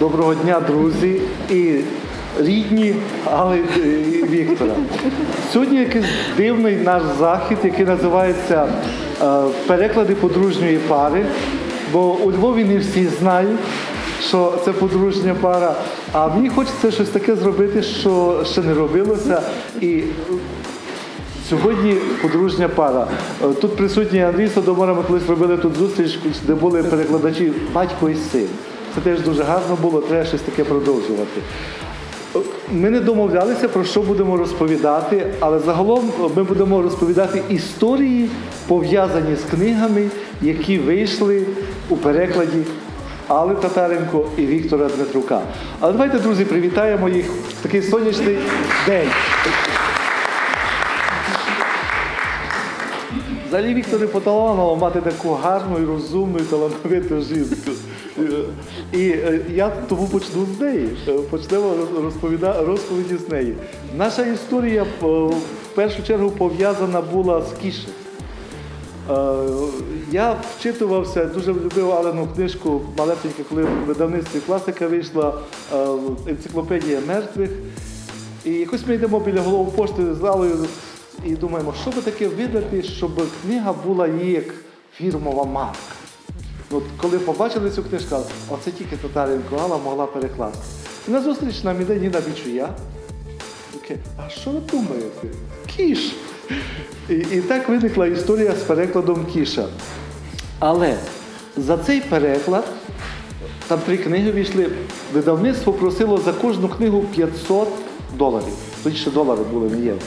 доброго дня, друзі і рідні Алли і Віктора. Сьогодні якийсь дивний наш захід, який називається е, переклади подружньої пари. Бо у Львові не всі знають, що це подружня пара. А мені хочеться щось таке зробити, що ще не робилося. І Сьогодні подружня пара. Е, Тут присутній Андрій Содомора, ми колись робили тут зустріч, де були перекладачі батько і син. Це теж дуже гарно було, треба щось таке продовжувати. Ми не домовлялися, про що будемо розповідати, але загалом ми будемо розповідати історії, пов'язані з книгами, які вийшли у перекладі Алли Татаренко і Віктора Дмитрука. Але давайте, друзі, привітаємо їх в такий сонячний день. Взагалі Вікторі поталаново мати таку гарну і розумну і талановиту жінку. І е, я тому почну з неї. Е, Почнемо розповіда- розповіді з неї. Наша історія е, в першу чергу пов'язана була з Кішем. Я вчитувався, дуже любив Алену книжку малесенька, коли в видавництві класика вийшла енциклопедія мертвих. І якось ми йдемо біля голови пошти з залою і думаємо, що би таке видати, щоб книга була як фірмова марка. От коли побачили цю книжку, оце тільки Татаренко Алла могла перекласти. І на зустріч нам іде Ніна Бічуя. А що ви думаєте? Кіш! І, і так виникла історія з перекладом Кіша. Але за цей переклад, там три книги війшли, видавництво просило за кожну книгу 500 доларів. Тоді ще долари були, не євро.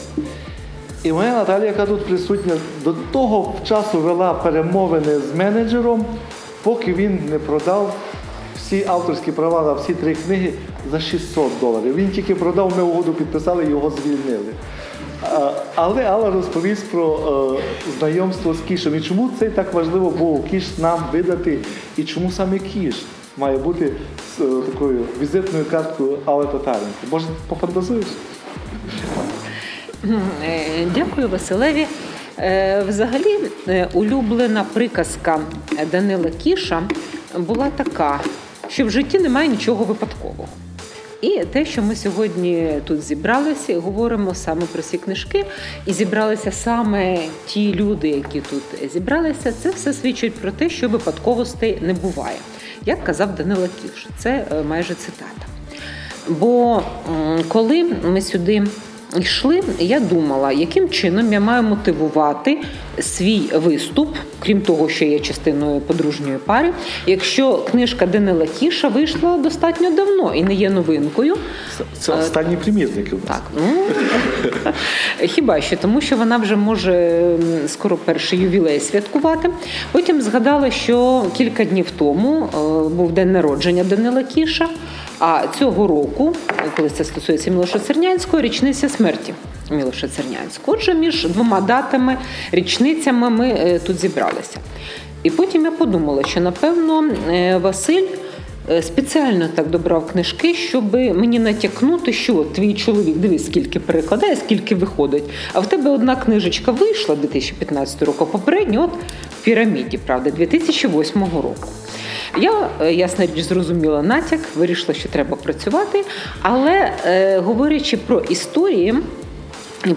І моя Наталія, яка тут присутня, до того часу вела перемовини з менеджером, поки він не продав всі авторські права на всі три книги за 600 доларів. Він тільки продав, ми угоду підписали, його звільнили. Але Алла розповість про е, знайомство з Кішем і чому це так важливо було Кіш нам видати, і чому саме Кіш має бути з е, такою візитною карткою Алли Татаренко. Може, пофантазуєш? Дякую, Василеві. Е, Взагалі, е, улюблена приказка Данила Кіша була така, що в житті немає нічого випадкового. І те, що ми сьогодні тут зібралися, говоримо саме про ці книжки, і зібралися саме ті люди, які тут зібралися, це все свідчить про те, що випадковостей не буває. Як казав Данила Кіш, це е, майже цитата. Бо коли ми сюди йшли, я думала, яким чином я маю мотивувати свій виступ, крім того, що є частиною подружньої пари, якщо книжка Данила Кіша вийшла достатньо давно і не є новинкою. Це останні примірники. Так, ну хіба що, тому що вона вже може скоро перший ювілей святкувати. Потім згадала, що кілька днів тому е, був день народження Данила Кіша. А цього року, коли це стосується Мілоша Цернянського, річниця смерті Мілоша Цернянського. Отже, між двома датами, річницями ми е, тут зібралися. І потім я подумала, що напевно е, Василь е, спеціально так добрав книжки, щоб мені натякнути, що твій чоловік, дивись, скільки перекладає, скільки виходить. А в тебе одна книжечка вийшла 2015 року, а попередня от в піраміді, правда, 2008 року. Я, е, ясна річ, зрозуміла натяк, вирішила, що треба працювати. Але е, говорячи про історії,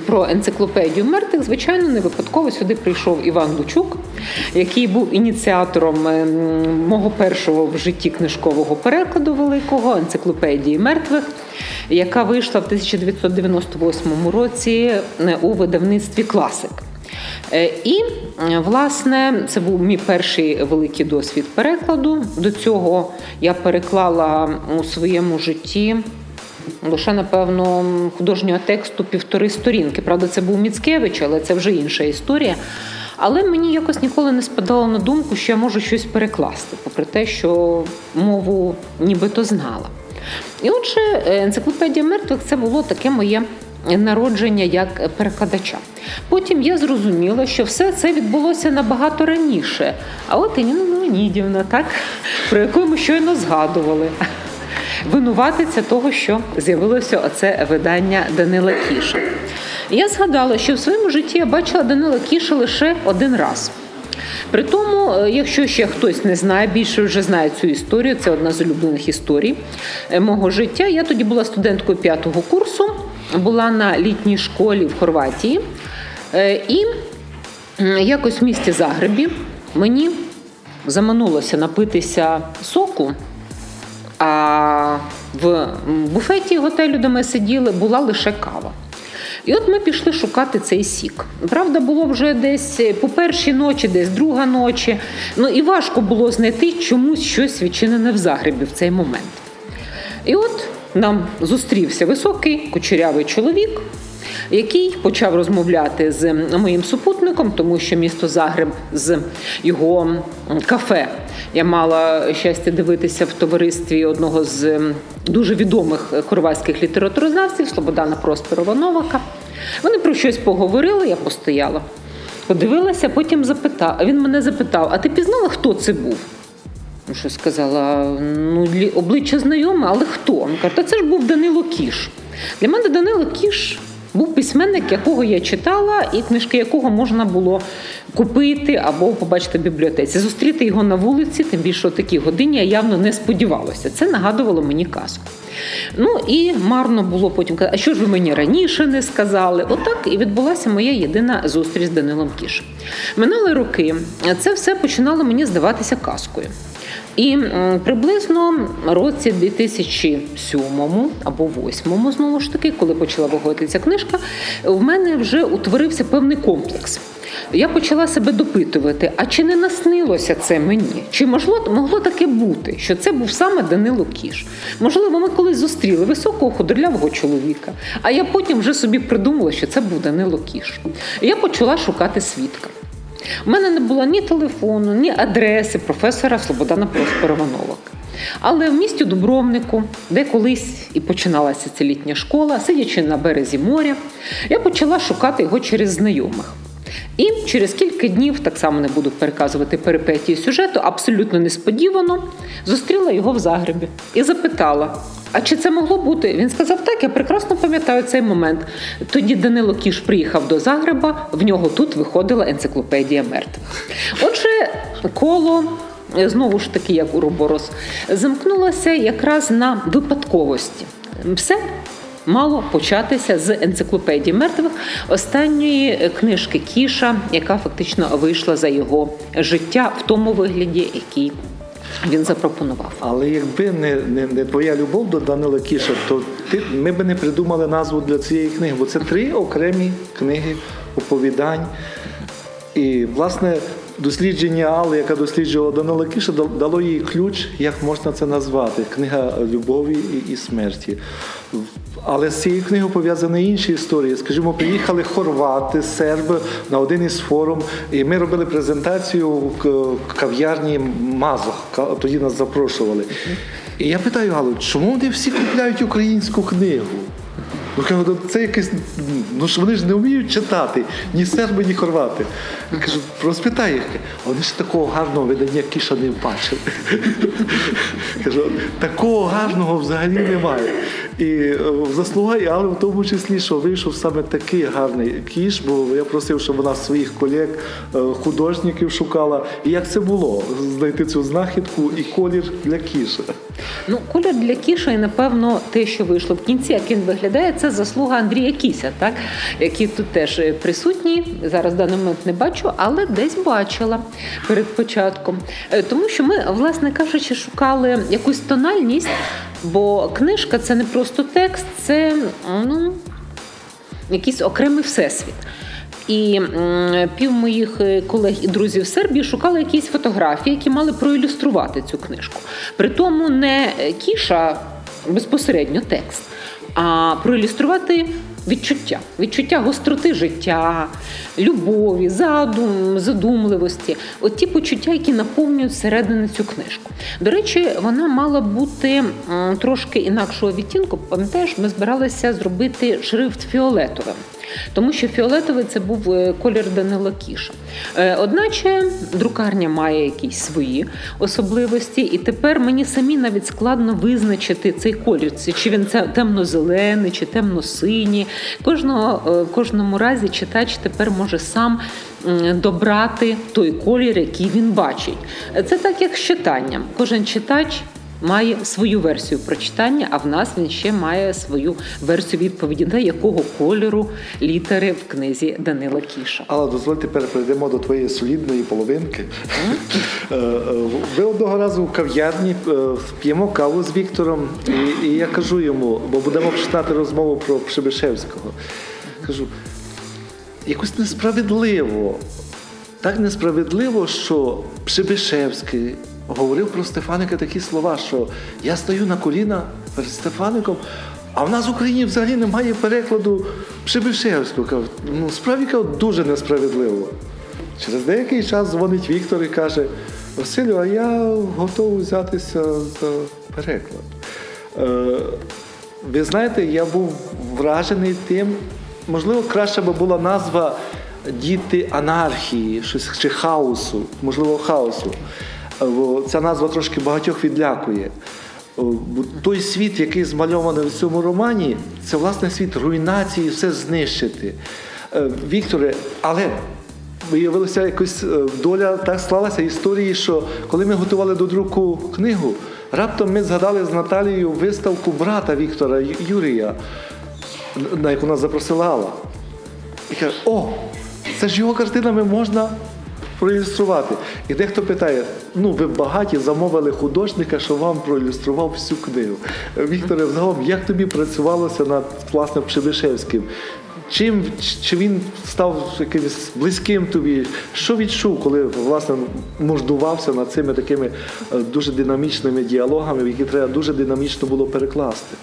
про енциклопедію мертвих, звичайно, не випадково сюди прийшов Іван Лучук, який був ініціатором е, мого першого в житті книжкового перекладу великого енциклопедії мертвих, яка вийшла в 1998 році е, у видавництві Класик. Е, І, е, власне, це був мій перший великий досвід перекладу. До цього я переклала у своєму житті лише, напевно, художнього тексту півтори сторінки. Правда, це був Міцкевич, але це вже інша історія. Але мені якось ніколи не спадало на думку, що я можу щось перекласти, попри те, що мову нібито знала. І отже, е, енциклопедія мертвих це було таке моє народження як перекладача. Потім я зрозуміла, що все це відбулося набагато раніше. А от і Леонідівна, так про яку ми щойно згадували. Винуватиця того, що з'явилося оце видання Данила Кіша. Я згадала, що в своєму житті я бачила Данила Кіша лише один раз. При тому, е, якщо ще хтось не знає, більше вже знає цю історію, це одна з улюблених історій е, мого життя. Я тоді була студенткою п'ятого курсу, була на літній школі в Хорватії. Е, І якось в місті Загребі мені заманулося напитися соку. А в буфеті готелю, де ми сиділи, була лише кава. І от ми пішли шукати цей сік. Правда, було вже десь по першій ночі, десь друга ночі. Ну і важко було знайти чомусь щось відчинене в Загребі в цей момент. І от нам зустрівся високий кучерявий чоловік, який почав розмовляти з моїм супутником, тому що місто Загреб з його кафе. Я мала щастя дивитися в товаристві одного з дуже відомих хорватських літературознавців Слободана Просперова Новака. Вони про щось поговорили, я постояла, подивилася, потім запитав. Він мене запитав: А ти пізнала, хто це був? Що сказала, ну, обличчя знайоме, але хто? Він каже, та це ж був Данило Кіш. Для мене Данило Кіш був письменник, якого я читала, і книжки якого можна було купити або побачити в бібліотеці. Зустріти його на вулиці, тим більше о такій годині я явно не сподівалася. Це нагадувало мені казку. Ну і марно було потім казати, а що ж ви мені раніше не сказали? Отак і відбулася моя єдина зустріч з Данилом Кіш. Минали роки, це все починало мені здаватися казкою. І приблизно році 2007 або 2008, знову ж таки, коли почала виходити ця книжка, в мене вже утворився певний комплекс. Я почала себе допитувати, а чи не наснилося це мені? Чи могло, могло таке бути, що це був саме Данило Кіш? Можливо, ми колись зустріли високого худорлявого чоловіка, а я потім вже собі придумала, що це був Данило Кіш. Я почала шукати свідка. У мене не було ні телефону, ні адреси професора Слободана Просперова Новака. Але в місті Дубровнику, де колись і починалася ця літня школа, сидячи на березі моря, я почала шукати його через знайомих. І через кілька днів, так само не буду переказувати перипетії сюжету, абсолютно несподівано зустріла його в Загребі і запитала: а чи це могло бути? Він сказав: так, я прекрасно пам'ятаю цей момент. Тоді Данило Кіш приїхав до Загреба, в нього тут виходила енциклопедія мертвих. Отже, коло. Знову ж таки, як у Роборос, замкнулося якраз на випадковості. Все мало початися з енциклопедії мертвих останньої книжки Кіша, яка фактично вийшла за його життя в тому вигляді, який він запропонував. Але якби не не, не твоя любов до Данила Кіша, то ти ми б не придумали назву для цієї книги, бо це три окремі книги оповідань. І, власне, дослідження Алли, яка досліджувала Данила Кіша, дало їй ключ, як можна це назвати книга любові і смерті. Але з цією книгою пов'язані інші історії. Скажімо, приїхали хорвати, серби на один із форум, і ми робили презентацію в кав'ярні Мазох. Тоді нас запрошували. І я питаю Галу, чому вони всі купляють українську книгу? Ну, кажу, це якесь, ну ж вони ж не вміють читати, ні серби, ні хорвати. Я кажу, розпитай їх. Вони ж такого гарного видання кіша не бачили. Кажу, такого гарного взагалі немає. І е, заслуга, але в тому числі, що вийшов саме такий гарний кіш, бо я просив, щоб вона своїх колег, е, художників шукала. І як це було? Знайти цю знахідку і колір для кіша. Ну, колір для кіша, і напевно, те, що вийшло в кінці, як він виглядає, це заслуга Андрія Кіся, так який тут теж присутній. Зараз в даний момент не бачу, але десь бачила перед початком. Е, тому що ми, власне кажучи, шукали якусь тональність. Бо книжка це не просто текст, це ну, якийсь окремий всесвіт. І пів моїх е, колег і друзів Сербії шукали якісь фотографії, які мали проілюструвати цю книжку. При тому не кіша безпосередньо текст, а проілюструвати відчуття, відчуття гостроти життя, любові, задум, задумливості. От ті почуття, які наповнюють всередину цю книжку. До речі, вона мала бути трошки інакшого відтінку. Пам'ятаєш, ми збиралися зробити шрифт фіолетовим. Тому що фіолетовий це був е, колір Данила Кіша. Е, Одначе друкарня має якісь свої особливості, і тепер мені самі навіть складно визначити цей колір, чи він темно-зелений, чи темно-синій. Кожного, е, в кожному разі читач тепер може сам добрати той колір, який він бачить. Це так, як з читанням. Кожен читач. Має свою версію прочитання, а в нас він ще має свою версію відповіді, на якого кольору літери в книзі Данила Кіша. Але дозволь тепер перейдемо до твоєї солідної половинки. Е, е, Ви одного разу в кав'ярні е, п'ємо каву з Віктором, і, і я кажу йому, бо будемо починати розмову про Пшебишевського. Кажу, якось несправедливо. Так несправедливо, що Пшебишевський говорив про Стефаника такі слова, що я стою на коліна перед Стефаником, а в нас в Україні взагалі немає перекладу Пшебишевського. Ну справді дуже несправедливо. Через деякий час дзвонить Віктор і каже: Василю, а я готовий взятися за переклад. Е, ви знаєте, я був вражений тим, можливо, краще би була назва Діти анархії, щось чи хаосу, можливо, хаосу. Е, ця назва трошки багатьох відлякує. Е, Той світ, який змальований в цьому романі, це власне світ руйнації, все знищити. Е, Вікторе, але виявилося якось доля так склалася історії, що коли ми готували до друку книгу, раптом ми згадали з Наталією виставку брата Віктора Юрія, на яку нас запросила. І каже, о, це ж його картинами можна проілюструвати. І дехто питає: ну ви багаті замовили художника, що вам проілюстрував всю книгу. Вікторе, взагалом, як тобі працювалося над власне Пшебишевським? Чим чи він став якимось близьким тобі? Що відчув, коли власне муждувався над цими такими е, дуже динамічними діалогами, які треба дуже динамічно було перекласти?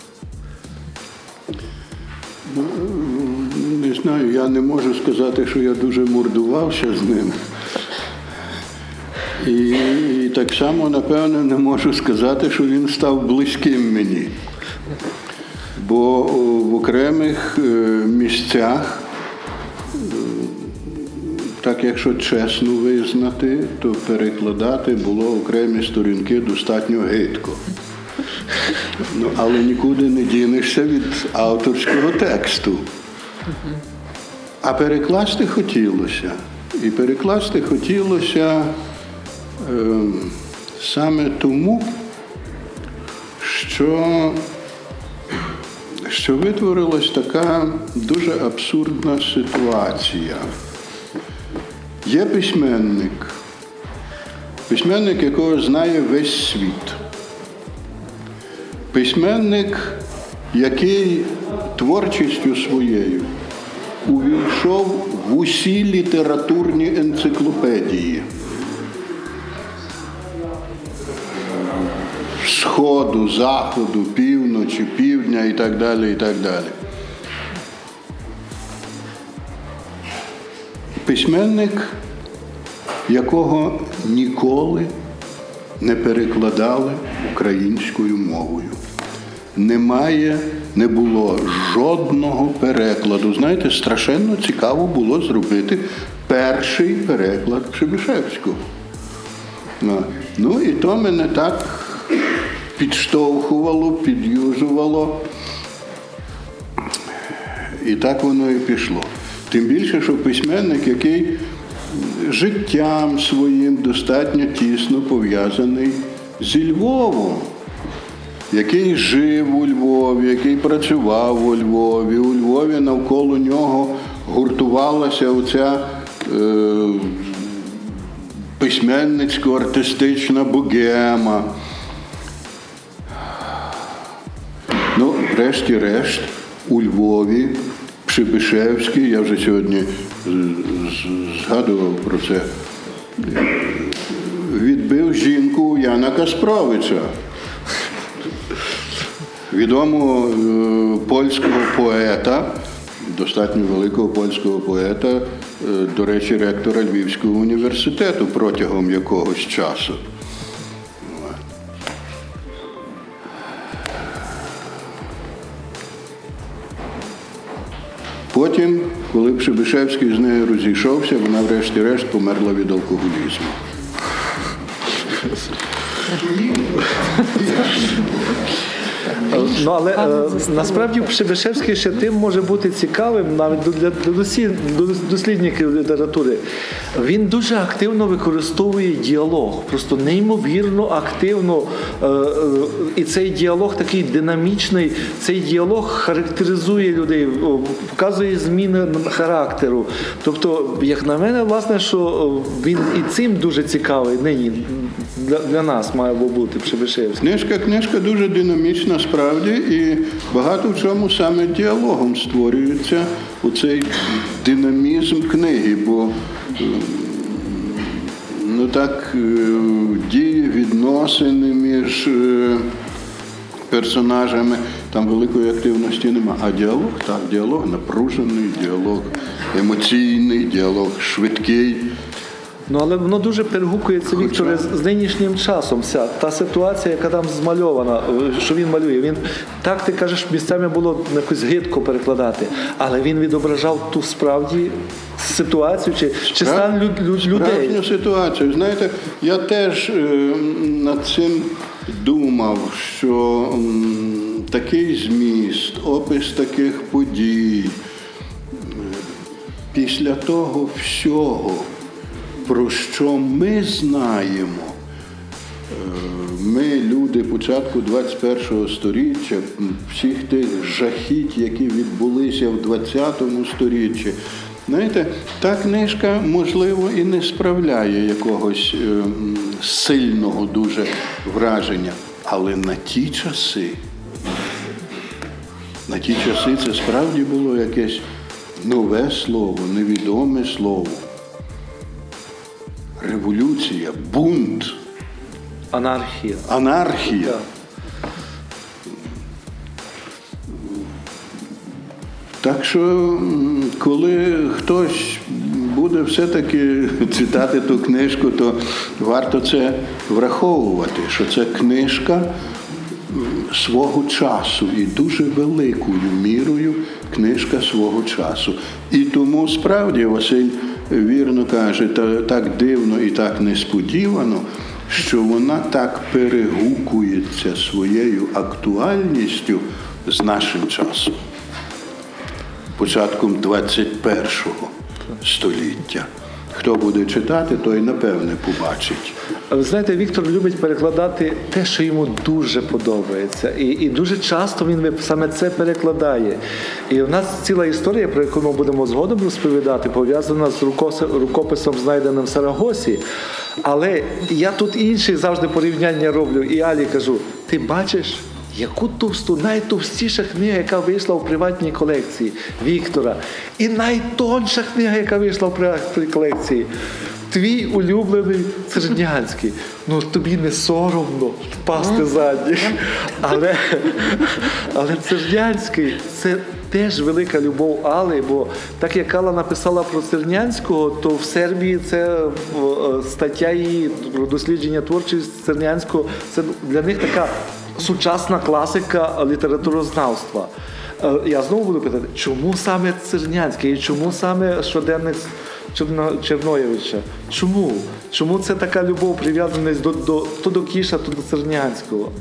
Не знаю, я не можу сказати, що я дуже мордувався з ним. І, так само, напевно, не можу сказати, що він став близьким мені. Бо в окремих е, місцях, е, так якщо чесно визнати, то перекладати було окремі сторінки достатньо гидко. Ну, але нікуди не дінешся від авторського тексту. А перекласти хотілося. І перекласти хотілося е, саме тому, що, що витворилась така дуже абсурдна ситуація. Є письменник, письменник, якого знає весь світ. Письменник, який творчістю своєю увійшов в усі літературні енциклопедії. Сходу, заходу, півночі, півдня і так далі. і так далі. Письменник, якого ніколи не перекладали українською мовою. Немає, не було жодного перекладу. Знаєте, страшенно цікаво було зробити перший переклад Пшебишевського. Ну, Ну і то мене так підштовхувало, під'южувало. І так воно і пішло. Тим більше, що письменник, який життям своїм достатньо тісно пов'язаний зі Львовом, який жив у Львові, який працював у Львові. У Львові навколо нього гуртувалася оця е, письменницько-артистична богема. Врешті-решт, у Львові, Пшебишевський, я вже сьогодні згадував про це, відбив жінку Яна Каспровича, відомого е, польського поета, достатньо великого польського поета, е, до речі, ректора Львівського університету протягом якогось часу. Потім коли Пшебишевський з нею розійшовся, вона врешті-решт померла від алкоголізму. Ну але е, насправді Пшебишевський ще тим може бути цікавим навіть для, дослідників літератури. Він дуже активно використовує діалог, просто неймовірно активно. Е, е, і цей діалог такий динамічний. Цей діалог характеризує людей, показує зміни характеру. Тобто, як на мене, власне, що він і цим дуже цікавий нині для, нас має бути Пшебишевський. Книжка, книжка дуже динамічна справді, і багато в чому саме діалогом створюється у цей динамізм книги, бо ну так е, дії, відносини між е, персонажами, там великої активності нема. А діалог, так, діалог напружений, діалог емоційний, діалог швидкий. Ну але воно дуже перегукується Вікторе з, нинішнім часом. Вся та ситуація, яка там змальована, е, що він малює. Він так ти кажеш, місцями було якось гидко перекладати, але він відображав ту справді ситуацію чи, чи стан люд, люд, людей. Справжню ситуацію. Знаєте, я теж е, над цим думав, що м, такий зміст, опис таких подій, е, після того всього, про що ми знаємо, е, ми, люди початку 21 століття, м, всіх тих жахіть, які відбулися в 20 сторіччі. Знаєте, та книжка, можливо, і не справляє якогось е, сильного дуже враження. Але на ті часи, на ті часи це справді було якесь нове слово, невідоме слово. Революція, бунт, Анархія. анархія. Так. Так що, коли хтось буде все-таки читати ту книжку, то варто це враховувати, що це книжка свого часу і дуже великою мірою книжка свого часу. І тому справді Василь вірно каже, та так дивно і так несподівано, що вона так перегукується своєю актуальністю з нашим часом початком 21-го століття. Хто буде читати, той напевне побачить. Ви знаєте, Віктор любить перекладати те, що йому дуже подобається. І, і дуже часто він саме це перекладає. І в нас ціла історія, про яку ми будемо згодом розповідати, пов'язана з рукописом, знайденим в Сарагосі. Але я тут інші завжди порівняння роблю. І Алі кажу: ти бачиш? Яку товсту, найтовстіша книга, яка вийшла в приватній колекції Віктора, і найтонша книга, яка вийшла в приватній колекції. Твій улюблений Цернянський. Ну тобі не соромно впасти задні. Але, але Цернянський це теж велика любов Али, бо так як Алла написала про Цернянського, то в Сербії це е, стаття її про дослідження творчості Цернянського. Це для них така сучасна класика літературознавства. Е, Я знову буду питати, чому саме Цернянський і чому саме щоденник Черно- Черноєвича? Чому? Чому це така любов, прив'язаність до, до то до Кіша, то до Цернянського?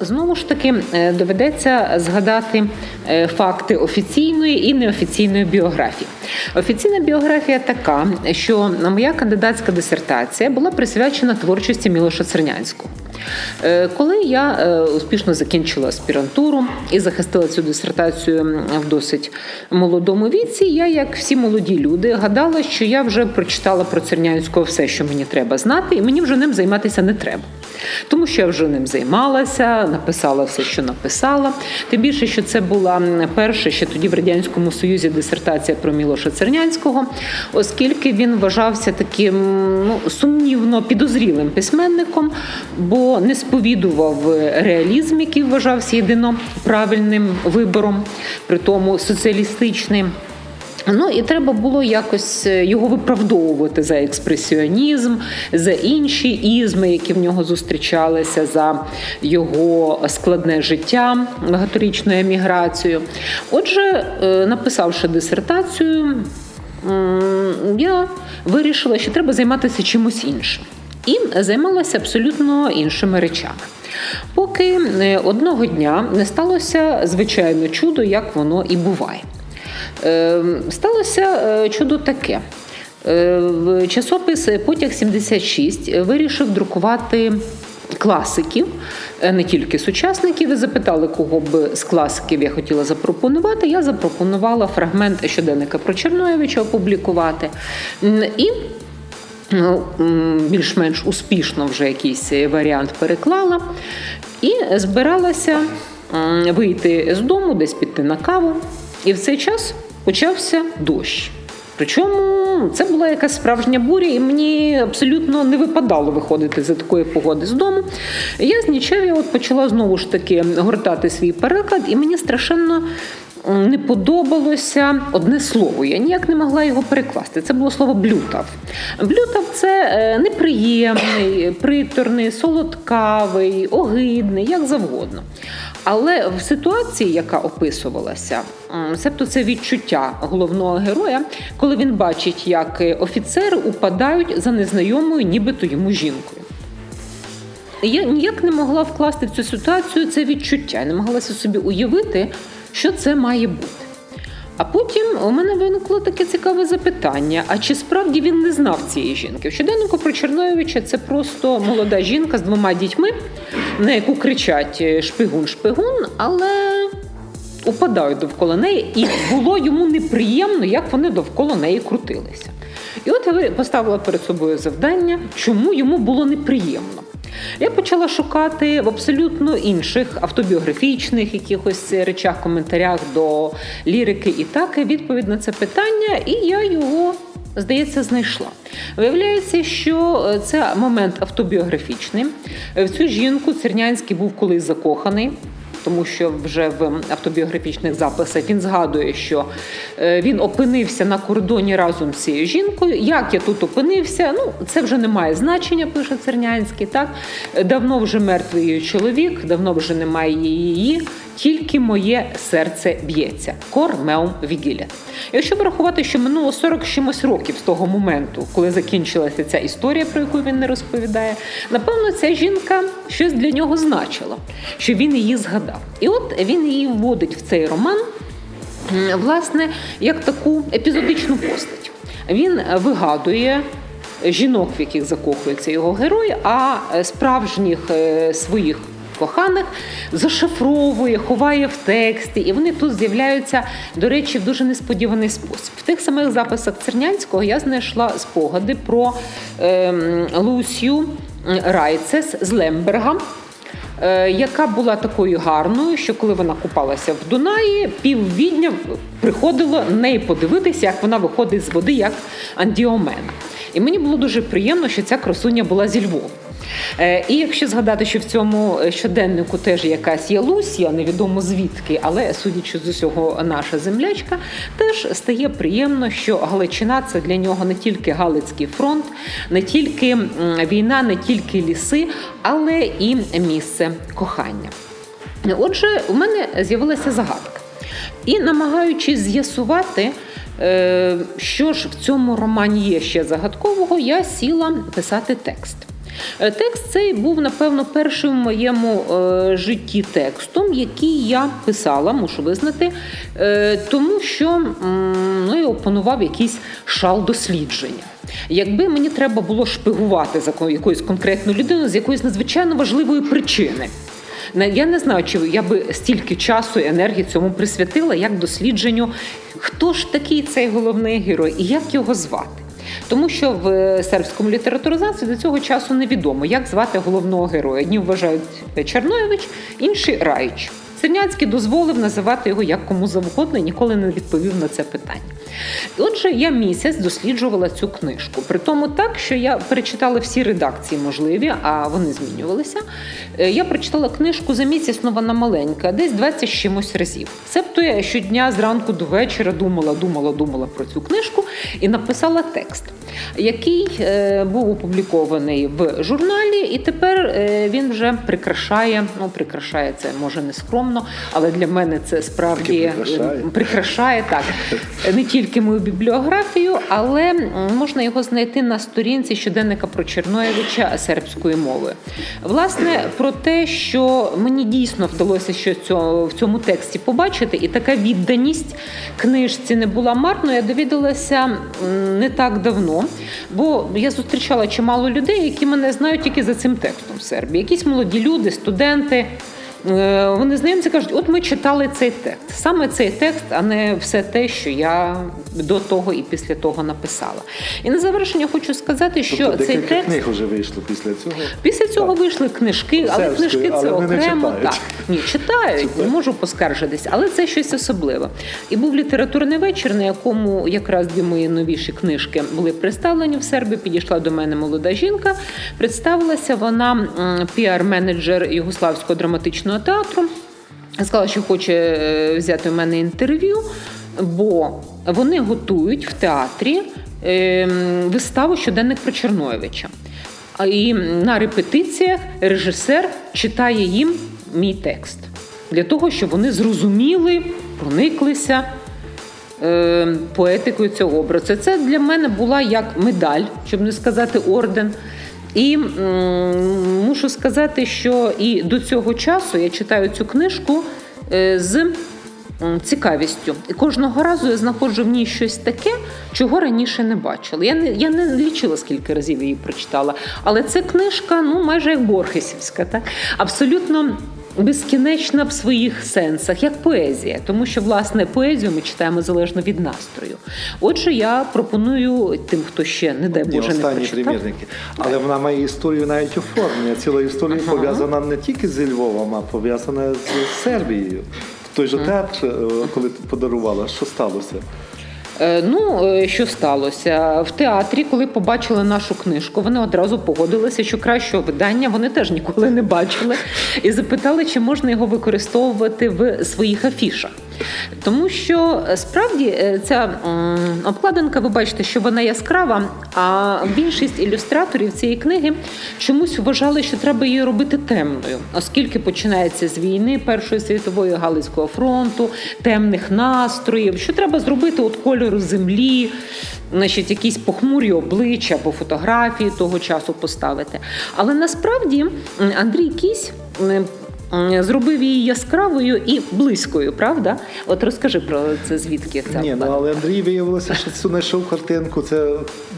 Знову ж таки е, доведеться згадати е, факти офіційної і неофіційної біографії. Офіційна біографія така, що моя кандидатська дисертація була присвячена творчості Мілоша Цернянського. Е, Коли я успішно закінчила аспірантуру і захистила цю дисертацію в досить молодому віці, я, як всі молоді люди, гадала, що я вже прочитала про Цернянського все, що мені треба знати, і мені вже ним займатися не треба. Тому що я вже ним займалася, написала все, що написала. Тим більше, що це була перша ще тоді в радянському союзі дисертація про Мілоша Цернянського, оскільки він вважався таким ну, сумнівно підозрілим письменником, бо не сповідував реалізм, який вважався єдино правильним вибором, при тому соціалістичним. Ну і треба було якось е, його виправдовувати за експресіонізм, за інші ізми, які в нього зустрічалися, за його складне життя, багаторічну еміграцію. Отже, е, написавши дисертацію, я вирішила, що треба займатися чимось іншим. І займалася абсолютно іншими речами. Поки е, одного дня не сталося звичайно чудо, як воно і буває. Ем, сталося е, чудо таке. Е, часопис Потяг 76 вирішив друкувати класиків, е, не тільки сучасників. Ви запитали, кого б з класиків я хотіла запропонувати. Я запропонувала фрагмент щоденника про Черноєвича опублікувати. І ну, більш-менш успішно вже якийсь варіант переклала. І збиралася вийти з дому, десь піти на каву. І в цей час почався дощ. Причому це була якась справжня буря, і мені абсолютно не випадало виходити за такої погоди з дому. Я з нічев'я от почала знову ж таки гортати свій переклад, і мені страшенно. Не подобалося одне слово. Я ніяк не могла його перекласти. Це було слово блютав. Блютав це е, неприємний, приторний, солодкавий, огидний, як завгодно. Але в ситуації, яка описувалася, себто це відчуття головного героя, коли він бачить, як офіцери упадають за незнайомою, нібито йому жінкою. Я ніяк не могла вкласти в цю ситуацію це відчуття, не могла собі уявити, що це має бути. А потім у мене виникло таке цікаве запитання: а чи справді він не знав цієї жінки? В щоденнику про Черноєвича це просто молода жінка з двома дітьми, на яку кричать шпигун-шпигун, але упадають довкола неї, і було йому неприємно, як вони довкола неї крутилися. І от я поставила перед собою завдання, чому йому було неприємно. Я почала шукати в абсолютно інших автобіографічних якихось речах, коментарях до лірики і так відповідь на це питання, і я його. Здається, знайшла. Виявляється, що це момент автобіографічний. В цю жінку Цернянський був колись закоханий тому що вже в автобіографічних записах він згадує, що е, він опинився на кордоні разом з цією жінкою. Як я тут опинився? Ну це вже не має значення, пише Цернянський. Так давно вже мертвий чоловік, давно вже немає її тільки моє серце б'ється. Кор меум вігіля. Якщо врахувати, що минуло 40 чимось років з того моменту, коли закінчилася ця історія, про яку він не розповідає, напевно, ця жінка щось для нього значила, що він її згадав. І от він її вводить в цей роман, власне, як таку епізодичну постать. Він вигадує. Жінок, в яких закохується його герой, а справжніх е, своїх коханих зашифровує, ховає в тексті, і вони тут з'являються, до речі, в дуже несподіваний спосіб. В тих самих записах Цернянського я знайшла спогади про е, Лусію Райцес з Лемберга. Е, яка була такою гарною, що коли вона купалася в Дунаї, піввідня приходило неї подивитися, як вона виходить з води, як андіомена. І мені було дуже приємно, що ця красуня була зі Львова. Е, і якщо згадати, що в цьому щоденнику теж якась є Лусія, невідомо звідки, але судячи з усього, наша землячка, теж стає приємно, що Галичина це для нього не тільки Галицький фронт, не тільки війна, не тільки ліси, але і місце кохання. Отже, у мене з'явилася загадка. І намагаючись з'ясувати, е, що ж в цьому романі є ще загадкового, я сіла писати текст. Е, текст цей був, напевно, першим в моєму е, житті текстом, який я писала, мушу визнати, е, тому що ну, я опанував якийсь шал дослідження. Якби мені треба було шпигувати за якоюсь конкретною людиною з якоїсь надзвичайно важливої причини. Я не знаю, чи я би стільки часу і енергії цьому присвятила, як дослідженню, хто ж такий цей головний герой і як його звати. Тому що в сербському літературизації до цього часу невідомо, як звати головного героя. Одні вважають Черноєвич, інші Раїч. Сернянський дозволив називати його як кому завгодно і ніколи не відповів на це питання. Отже, я місяць досліджувала цю книжку. При тому так, що я перечитала всі редакції можливі, а вони змінювалися. Е, Я прочитала книжку за місяць, ну вона маленька, десь 20 з чимось разів. Себто я щодня зранку до вечора думала, думала, думала про цю книжку і написала текст, який е, був опублікований в журналі, і тепер е, він вже прикрашає. Ну, прикрашає це може не скромно, але для мене це справді прикрашає. прикрашає так не тільки мою бібліографію, але можна його знайти на сторінці щоденника про Черноєвича сербською мовою. Власне, про те, що мені дійсно вдалося що в цьому тексті побачити, і така відданість книжці не була марною, я довідалася не так давно, бо я зустрічала чимало людей, які мене знають тільки за цим текстом в Сербії. Якісь молоді люди, студенти. Е, Вони знайомці кажуть, от ми читали цей текст. Саме цей текст, а не все те, що я до того і після того написала. І на завершення хочу сказати, що тобто цей текст книг вже вийшло після цього. після цього вийшли книжки, але Сербською, книжки це але вони окремо. читають. Так ні, читають, не можу поскаржитись, але це щось особливе. І був літературний вечір, на якому якраз дві мої новіші книжки були представлені в Сербії. Підійшла до мене молода жінка. Представилася вона піар-менеджер Югославського драматичного театру. Сказала, що хоче е, взяти у мене інтерв'ю, бо вони готують в театрі е, виставу щоденник про Чорноєвича. І на репетиціях режисер читає їм мій текст для того, щоб вони зрозуміли, прониклися е, поетикою цього образу. Це для мене була як медаль, щоб не сказати орден. І мушу сказати, що і до цього часу я читаю цю книжку е, з цікавістю. І кожного разу я знаходжу в ній щось таке, чого раніше не бачила. Я не, я не лічила, скільки разів її прочитала. Але це книжка, ну, майже як Борхесівська, так? абсолютно безкінечна в своїх сенсах, як поезія, тому що власне поезію ми читаємо залежно від настрою. Отже, я пропоную тим, хто ще не дай Боже не останні прочитав. примірники. Але вона має історію навіть оформлення. Ціла історія Ага. пов'язана не тільки зі Львовом, а пов'язана з Сербією. Той же театр, е, коли ти подарувала, що сталося? Е, Ну, е, що сталося? В театрі, коли побачили нашу книжку, вони одразу погодилися, що кращого видання вони теж ніколи не бачили, і запитали, чи можна його використовувати в своїх афішах. Тому що е, справді е, ця обкладинка, ви бачите, що вона яскрава, а більшість ілюстраторів цієї книги чомусь вважали, що треба її робити темною, оскільки починається з війни Першої світової Галицького фронту, темних настроїв, що треба зробити от кольору землі, значить, якісь похмурі обличчя або фотографії того часу поставити. Але насправді Андрій Кісь. Зробив її яскравою і близькою, правда? От розкажи про це, звідки ця Ні, ну але Андрій виявилося, що цю знайшов картинку. Це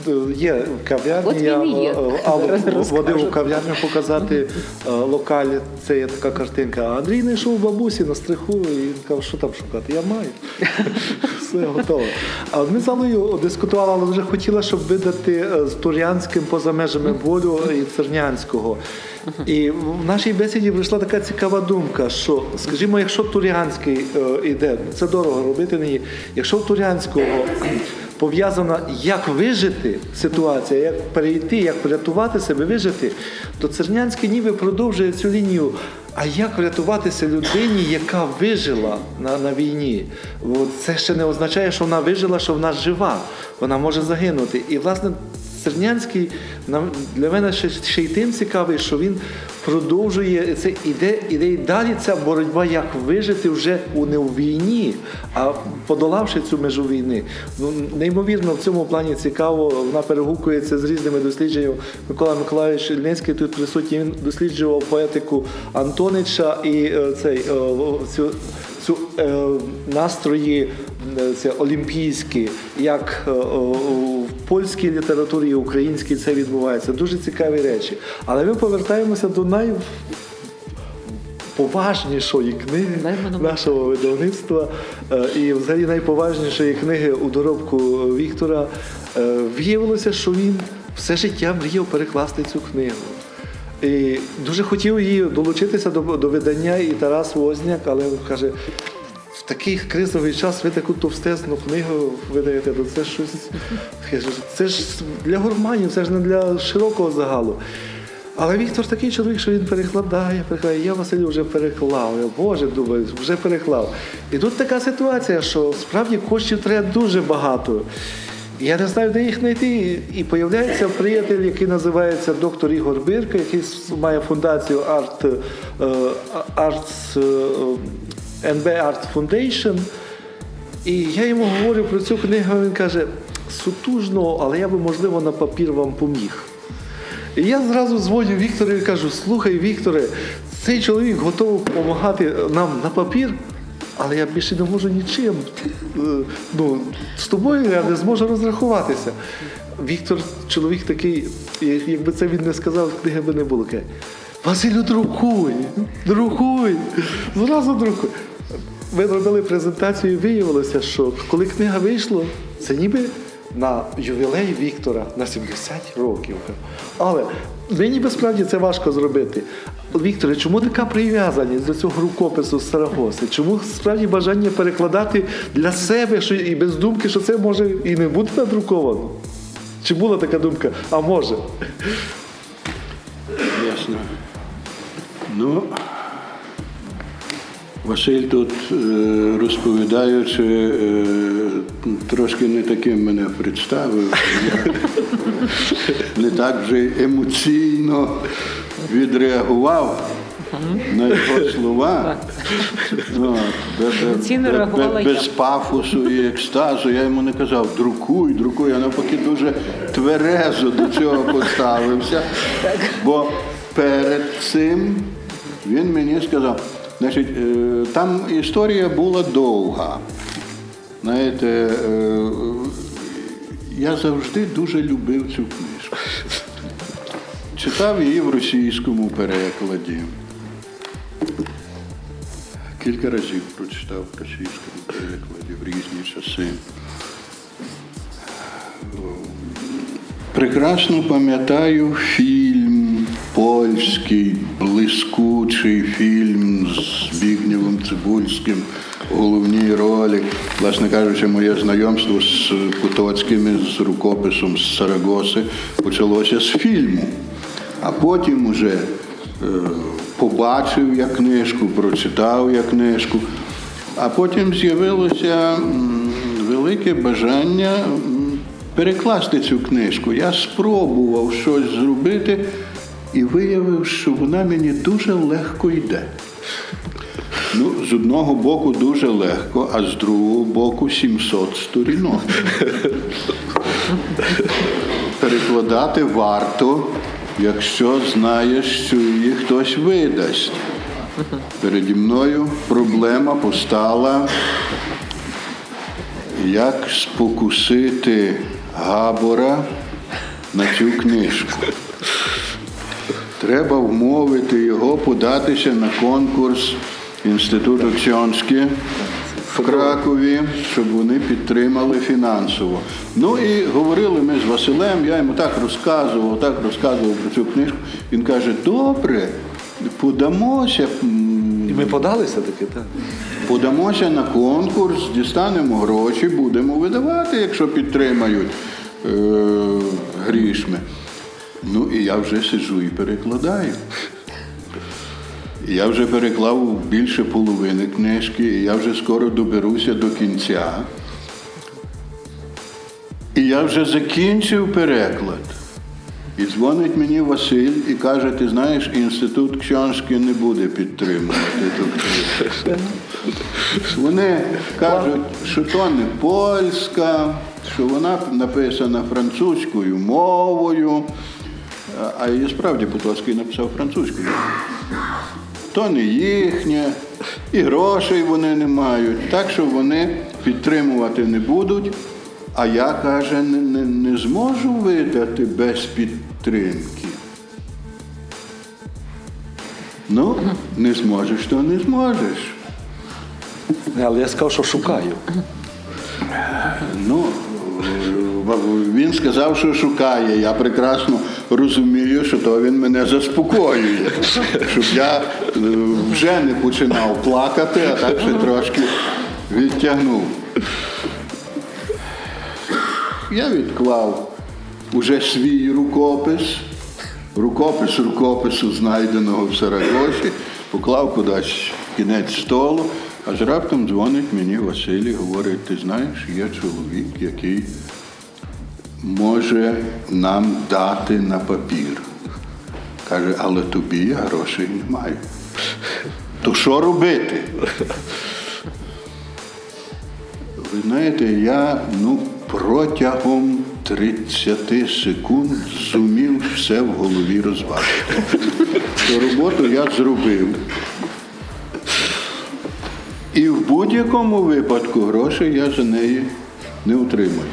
е, є в кав'ярні. От він і є. е, Аллу Зараз розкажу. водив у кав'ярню показати е, локаль. Це є така картинка. А Андрій знайшов бабусі на стриху і каже, що там шукати? Я маю. Все готово. А ми з Аллою дискутували, але вже хотіла, щоб видати е, з Тур'янським поза межами болю і Цернянського. І в нашій бесіді прийшла така цікава думка, що, скажімо, якщо Тур'янський е, іде, це дорого робити нині, якщо в Тур'янського пов'язана, як вижити ситуація, як перейти, як врятувати себе, вижити, то Цернянський ніби продовжує цю лінію. А як врятуватися людині, яка вижила на, на війні? Це ще не означає, що вона вижила, що вона жива. Вона може загинути. І, власне, Цернянський нам- для мене ще, ще й тим цікавий, що він продовжує це іде, іде і далі ця боротьба, як вижити вже у не у війні, а подолавши цю межу війни. Ну неймовірно в цьому плані цікаво. Вона перегукується з різними дослідженнями. Микола Миколаївич Ільницький тут присутній. Він досліджував поетику Антонича і е, цей е, цю. Цю е, настрої це олімпійські, як е, в польській літературі і українській це відбувається. Дуже цікаві речі. Але ми повертаємося до найповажнішої книги нашого видавництва е, і взагалі найповажнішої книги у доробку Віктора. Е, Виявилося, що він все життя мріяв перекласти цю книгу. І дуже хотів її долучитися до, до видання і Тарас Возняк, але каже. Такий кризовий час ви таку товстезну книгу видаєте, то це щось. Це ж для гурманів, це ж не для широкого загалу. Але Віктор такий чоловік, що він перекладає, перекладає. Я Василю вже переклав. Я Боже думаю, вже переклав. І тут така ситуація, що справді коштів треба дуже багато. Я не знаю, де їх знайти. І появляється приятель, який називається доктор Ігор Бирка, який має фундацію Art, Arts, NB Art Foundation. І я йому говорю про цю книгу, він каже, сутужно, але я би, можливо, на папір вам поміг. І я зразу дзвоню Віктору і кажу: слухай, Вікторе, цей чоловік готовий допомагати нам на папір, але я більше не можу нічим. Е, Ну, з тобою я не зможу розрахуватися. Віктор, чоловік такий, якби це він не сказав, книги би не було. Василю, друкуй, друкуй, зразу друкуй. Ми робили презентацію і виявилося, що коли книга вийшла, це ніби на ювілей Віктора на 70 років. Але нині би справді це важко зробити. Вікторе, чому така прив'язаність до цього рукопису Сарагоси? Чому справді бажання перекладати для себе що і без думки, що це може і не буде надруковано? Чи була така думка? А може? Ясно. Ну, Василь тут, е, розповідаючи, е, трошки не таким мене представив. Я не так вже емоційно відреагував на його слова. Ну, бе- бе- Емоційно бе- реагувала бе- я. без пафосу і екстазу. Я йому не казав, друкуй, друкуй. Я навпаки дуже тверезо до цього поставився. Бо перед цим він мені сказав, значить, е, там історія була довга. Знаєте, е, я завжди дуже любив цю книжку. Читав її в російському перекладі. Кілька разів прочитав в російському перекладі в різні часи. Прекрасно пам'ятаю фільм польський, блискучий фільм з Збігнєвим Цибульським в головній ролі. Власне кажучи, моє знайомство з Кутоцьким з рукописом з Сарагоси почалося з фільму. А потім уже е, побачив я книжку, прочитав я книжку, а потім з'явилося велике бажання перекласти цю книжку. Я спробував щось зробити і виявив, що вона мені дуже легко йде. Ну, з одного боку дуже легко, а з другого боку 700 сторінок. Перекладати варто, якщо знаєш, що її хтось видасть. Переді мною проблема постала, як спокусити Габора на цю книжку. Треба вмовити його податися на конкурс Інституту Ксьонське в Кракові, щоб вони підтримали фінансово. Ну і говорили ми з Василем, я йому так розказував, так розказував про цю книжку. Він каже: добре, подамося. І ми подалися таки, так? Подамося на конкурс, дістанемо гроші, будемо видавати, якщо підтримають е, грішми. Ну і я вже сиджу і перекладаю. Я вже переклав більше половини книжки, і я вже скоро доберуся до кінця. І я вже закінчив переклад. І дзвонить мені Василь і каже: ти знаєш, інститут Ксьонський не буде підтримувати ту книжку. Вони кажуть, що то не польська, що вона написана французькою мовою. А- і справді Потоцький написав французькою. То не їхнє, і грошей вони не мають, так що вони підтримувати не будуть. А я, каже, не, не, не зможу видати без підтримки. Ну, не зможеш, то не зможеш. Але я сказав, що шукаю. Ну, він сказав, що шукає. Я прекрасно розумію, що то він мене заспокоює, щоб я е, вже не починав плакати, а так ще трошки відтягнув. Я відклав уже свій рукопис, рукопис рукопису, знайденого в Сарагосі, поклав кудись кінець столу, аж раптом дзвонить мені Василь і говорить, ти знаєш, є чоловік, який може нам дати на папір. Каже, але тобі я грошей не маю. То що робити? Ви знаєте, я ну, протягом 30 секунд зумів все в голові розважити. Ту роботу я зробив. І в будь-якому випадку грошей я за неї не отримую.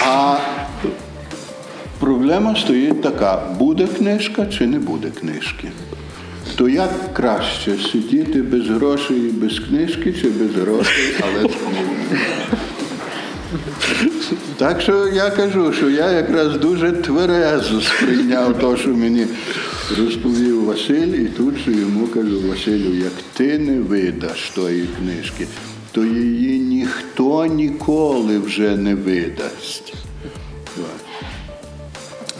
А проблема стоїть така: буде книжка чи не буде книжки. То як краще сидіти без грошей і без книжки, чи без грошей, але з книжкою? Так що я кажу, що я якраз дуже тверезо сприйняв те, що мені розповів Василь, і тут же йому кажу, Василю, як ти не видаш тої книжки, то її ніхто ніколи вже не видасть.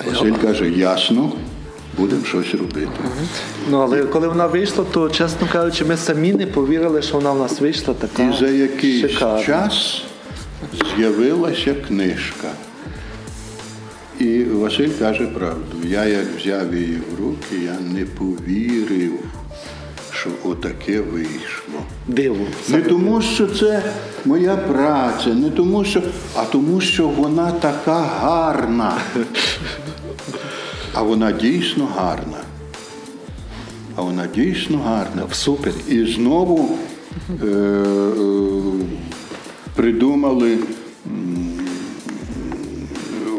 Василь каже, ясно, будемо щось робити. Ну але коли вона вийшла, то чесно кажучи, ми самі не повірили, що вона в нас вийшла така. І за якийсь шикарна. час з'явилася книжка. І Василь каже правду. Я як взяв її в руки, я не повірив, що отаке вийшло. Диво. Не тому, що це моя праця, не тому, що, а тому, що вона така гарна. А вона дійсно гарна. А вона дійсно гарна. Супер. І знову е, е, придумали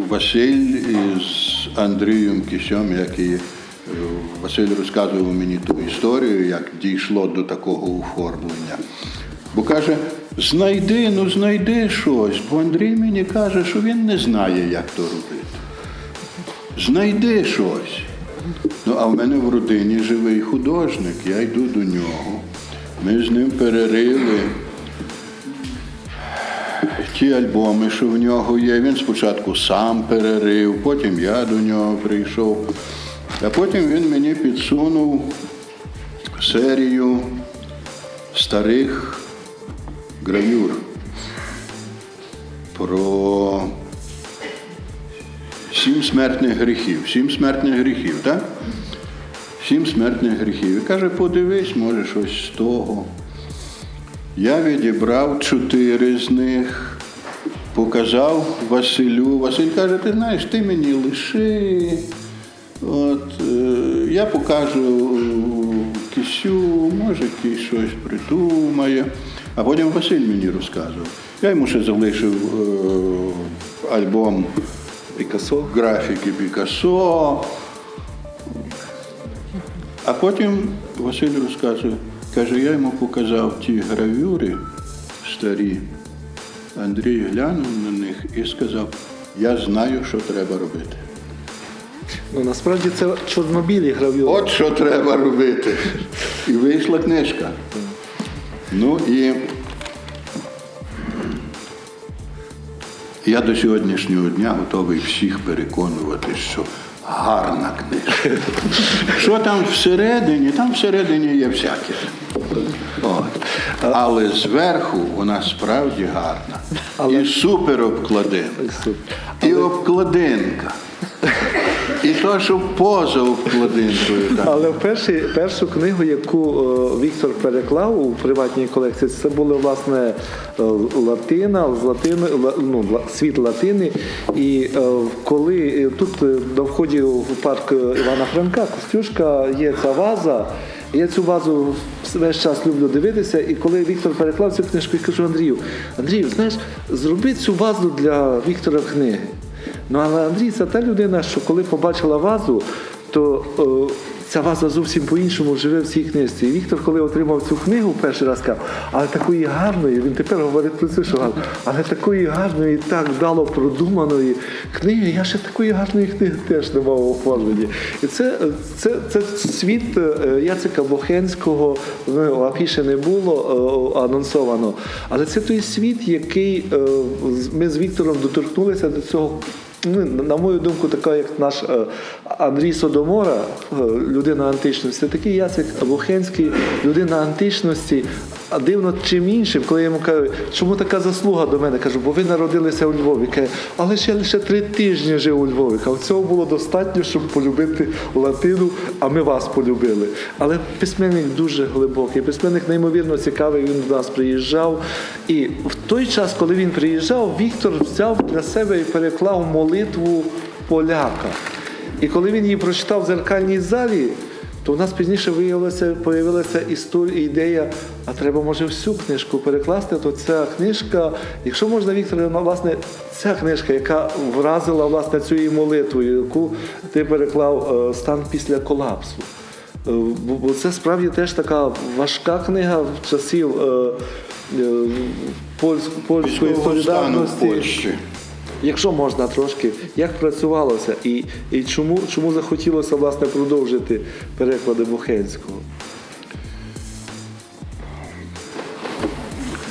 Василь із Андрієм Кісьом, який е, Василь розказував мені ту історію, як дійшло до такого оформлення. Бо каже, знайди, ну знайди щось, бо Андрій мені каже, що він не знає, як то робити. Знайди щось. Ну, а в мене в родині живий художник, я йду до нього. Ми з ним перерили ті альбоми, що в нього є. Він спочатку сам перерив, потім я до нього прийшов. А потім він мені підсунув серію старих гравюр про сім смертних гріхів. Сім смертних гріхів, так? Сім смертних гріхів. І каже, подивись, може, щось з того. Я відібрав чотири з них, показав Василю. Василь каже, ти знаєш, ти мені лиши. От, е, я покажу кисю, може кись щось придумає. А потім Василь мені розказував. Я йому ще залишив е, альбом Пікасо. графіки Пікассо. А потім Василь розказує, каже, я йому показав ті гравюри старі. Андрій глянув на них і сказав, я знаю, що треба робити. Ну насправді це чорнобілі гравюри. От що треба робити. І вийшла книжка. Ну і я до сьогоднішнього дня готовий всіх переконувати, що гарна книжка. Що там всередині? Там всередині є всяке. От. Але зверху вона справді гарна. І супер обкладинка. І обкладинка. І то, що поза обкладинкою. так. Але перші, першу книгу, яку е, Віктор переклав у приватній колекції, це була власне е, Латина, з латини, ла- ну, світ Латини. І е, коли тут на вході в парк Івана Франка, Костюшка, є ця ваза. Я цю вазу весь час люблю дивитися, і коли Віктор переклав цю книжку, я кажу Андрію, Андрію, знаєш, зроби цю вазу для Віктора книги. Ну але Андрій це та людина, що коли побачила вазу, то е, ця ваза зовсім по-іншому живе в цій книжці. І Віктор, коли отримав цю книгу перший раз сказав, але такої гарної, він тепер говорить про це, що гарно, але такої гарної, так вдало продуманої книги, я ще такої гарної книги теж не мав у оформленні. І це, це, це світ е, Яцика Бохенського, ну, афіші не було е, анонсовано, але це той світ, який е, ми з Віктором доторкнулися до цього на мою думку, така, як наш е, Андрій Содомора, е, людина античності, такий Яцик Лухенський, людина античності. А дивно чим іншим, коли я йому кажу, чому така заслуга до мене? Кажу, бо ви народилися у Львові. Каже, але ще лише три тижні жив у Львові. Кажу, цього було достатньо, щоб полюбити латину, а ми вас полюбили. Але письменник дуже глибокий, письменник неймовірно цікавий. Він до нас приїжджав. І в той час, коли він приїжджав, Віктор взяв для себе і переклав молитву поляка. І коли він її прочитав в зеркальній залі, то у нас пізніше виявилася, появилася історія, ідея, а треба, може, всю книжку перекласти, то ця книжка, якщо можна, Віктор, ну, власне, ця книжка, яка вразила власне цю її молитву, яку ти переклав е, стан після колапсу. Е, Бо це справді теж така важка книга в часів е, е, польськ- польської солідарності. Якщо можна трошки, як працювалося і, і чому, чому захотілося власне продовжити переклади Бухенського?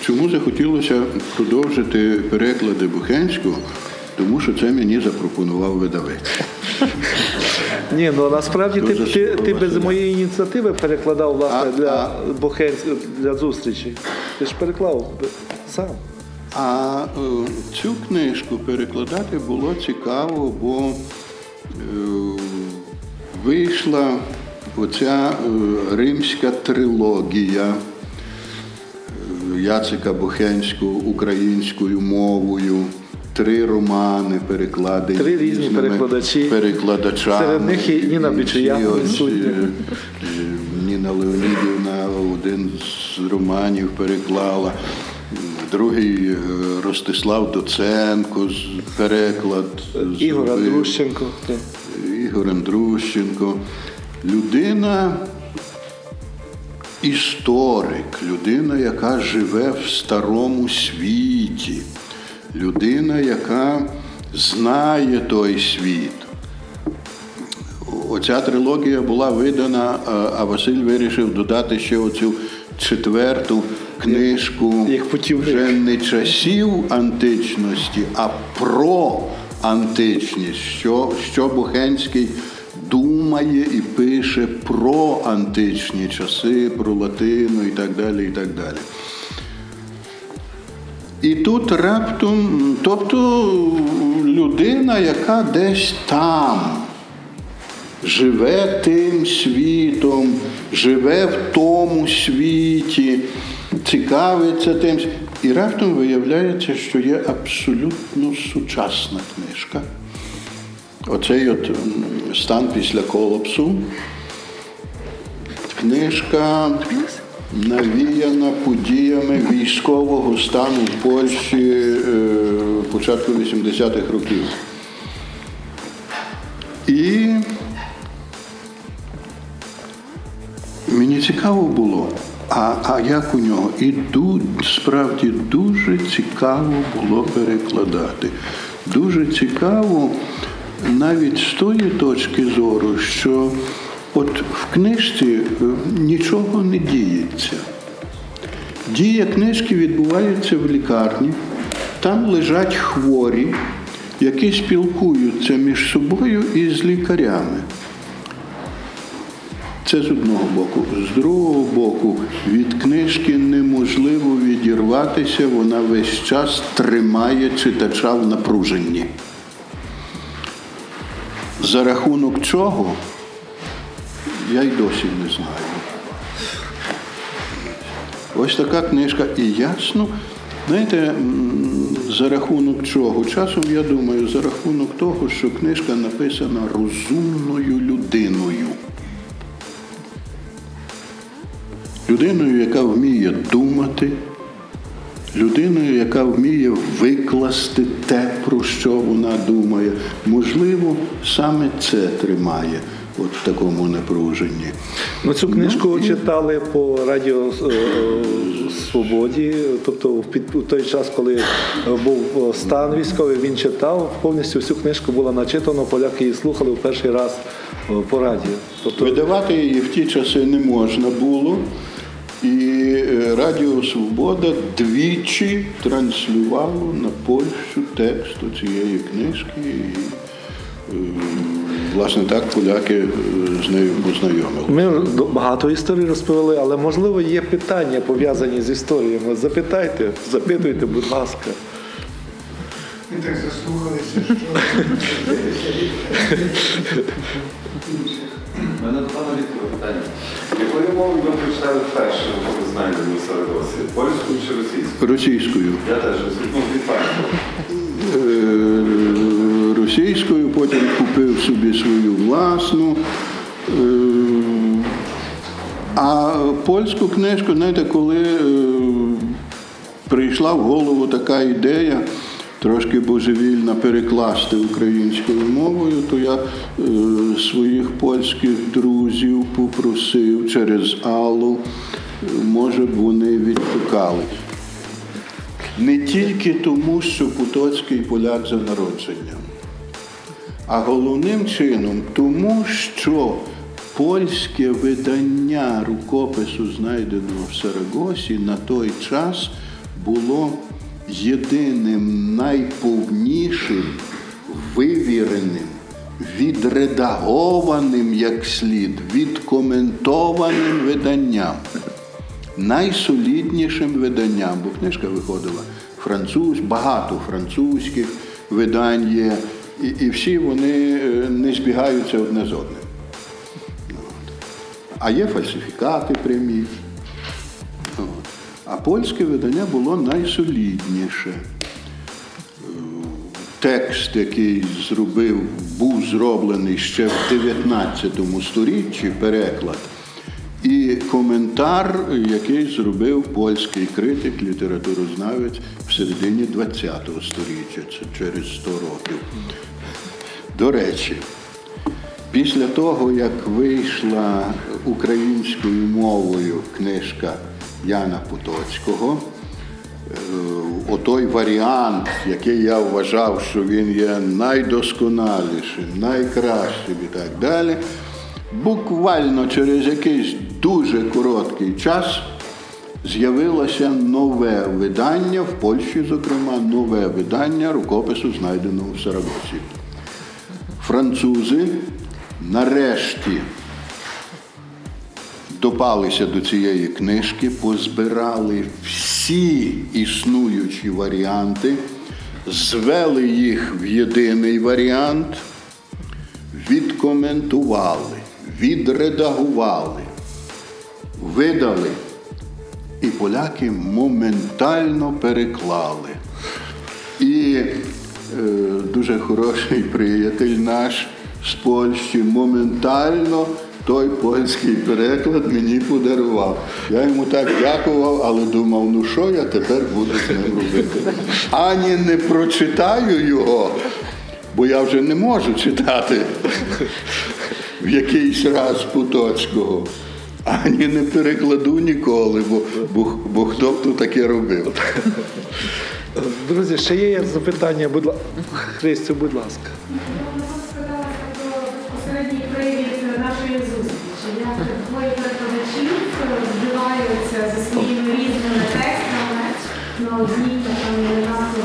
Чому захотілося продовжити переклади Бухенського? Тому що це мені запропонував видавець. Ні, ну насправді ти, ти, ти без моєї ініціативи перекладав власне А- для Бухенського для зустрічі. Ти ж переклав сам. А е, цю книжку перекладати було цікаво, бо е, вийшла оця е, римська трилогія Яцика Бухенського українською мовою. Три романи перекладені Три різні перекладачі. перекладачами. Серед них і Ніна е, Ніна Леонідівна один з романів переклала. Другий е, Ростислав Доценко переклад. Ігор. Андрущенко. Ігор Андрущенко. Людина історик, людина, яка живе в старому світі, людина, яка знає той світ. Оця трилогія була видана, а Василь вирішив додати ще оцю четверту книжку Як вже не часів античності, а про античність, що, що Бухенський думає і пише про античні часи, про латину і так далі. і так далі. І тут раптом, тобто людина, яка десь там живе тим світом, живе в тому світі, цікавиться тим. І раптом виявляється, що є абсолютно сучасна книжка. Оцей от стан після колапсу. Книжка навіяна подіями військового стану в Польщі е, початку 80-х років. І мені цікаво було, а, а як у нього? І справді дуже цікаво було перекладати. Дуже цікаво навіть з тої точки зору, що от в книжці е, нічого не діється. Дія книжки відбувається в лікарні, там лежать хворі, які спілкуються між собою і з лікарями. Це з одного боку. З другого боку, від книжки неможливо відірватися, вона весь час тримає читача в напруженні. За рахунок чого, я й досі не знаю. Ось така книжка. І ясно, знаєте, за рахунок чого? Часом я думаю, за рахунок того, що книжка написана розумною людиною. Людиною, яка вміє думати, людиною, яка вміє викласти те, про що вона думає. Можливо, саме це тримає. от в такому напруженні. Ну, цю книжку читали по радіо е, Свободі. Тобто, в під- той час, коли був е, стан військовий, він читав. Повністю всю книжку було начитано, поляки її слухали в перший раз е, по радіо. Тобто, Видавати її в ті часи не можна було. І е, Радіо Свобода двічі транслювало на Польщу текст цієї книжки. І, е, власне, так поляки е, з нею познайомили. Ми багато історій розповіли, але можливо є питання пов'язані з історіями. Запитайте, запитуйте, будь ласка. Ми так заслухалися, що У мене до пана Віктора питання. Якою мовою ви прочитали вперше, коли знайдені в Сарагосі? Польською чи російською? Російською. Я теж ну, від факту. Е, Російською, потім купив собі свою власну. Е, А польську книжку, знаєте, коли е, прийшла в голову така ідея, трошки божевільна перекласти українською мовою, то я е, своїх польських друзів попросив через Аллу, е, може б вони відшукали. Не тільки тому, що Потоцький поляк за народженням, а головним чином тому, що польське видання рукопису, знайденого в Сарагосі, на той час було єдиним найповнішим, вивіреним, відредагованим як слід, відкоментованим виданням найсоліднішим виданням, бо книжка виходила француз, багато французьких видань є, і, і всі вони е, не збігаються одне з одним. А є фальсифікати прямі. А польське видання було найсолідніше. Е, Текст, який зробив, був зроблений ще в 19 сторіччі, переклад, і коментар, який зробив польський критик, літературознавець в середині ХХ століття, це через 100 років. До речі, після того, як вийшла українською мовою книжка Яна Потоцького, е, отой варіант, який я вважав, що він є найдосконалішим, найкращим і так далі, буквально через якийсь дуже короткий час з'явилося нове видання, в Польщі, зокрема, нове видання рукопису, знайденого в Сарагосі. Французи нарешті допалися до цієї книжки, позбирали всі існуючі варіанти, звели їх в єдиний варіант, відкоментували, відредагували, видали. І поляки моментально переклали. І е, дуже хороший приятель наш з Польщі моментально той польський переклад мені подарував. Я йому так дякував, але думав, ну що я тепер буду з ним робити? Ані не прочитаю його, бо я вже не можу читати в якийсь раз Потоцького. Ані не перекладу ніколи, бо, бо, бо хто б то таке робив. Друзі, ще є запитання, будь ласка. Христю, будь ласка. Нашої зустрічі. Як двоє перекладачів збиваються зі своїми різними текстами на одній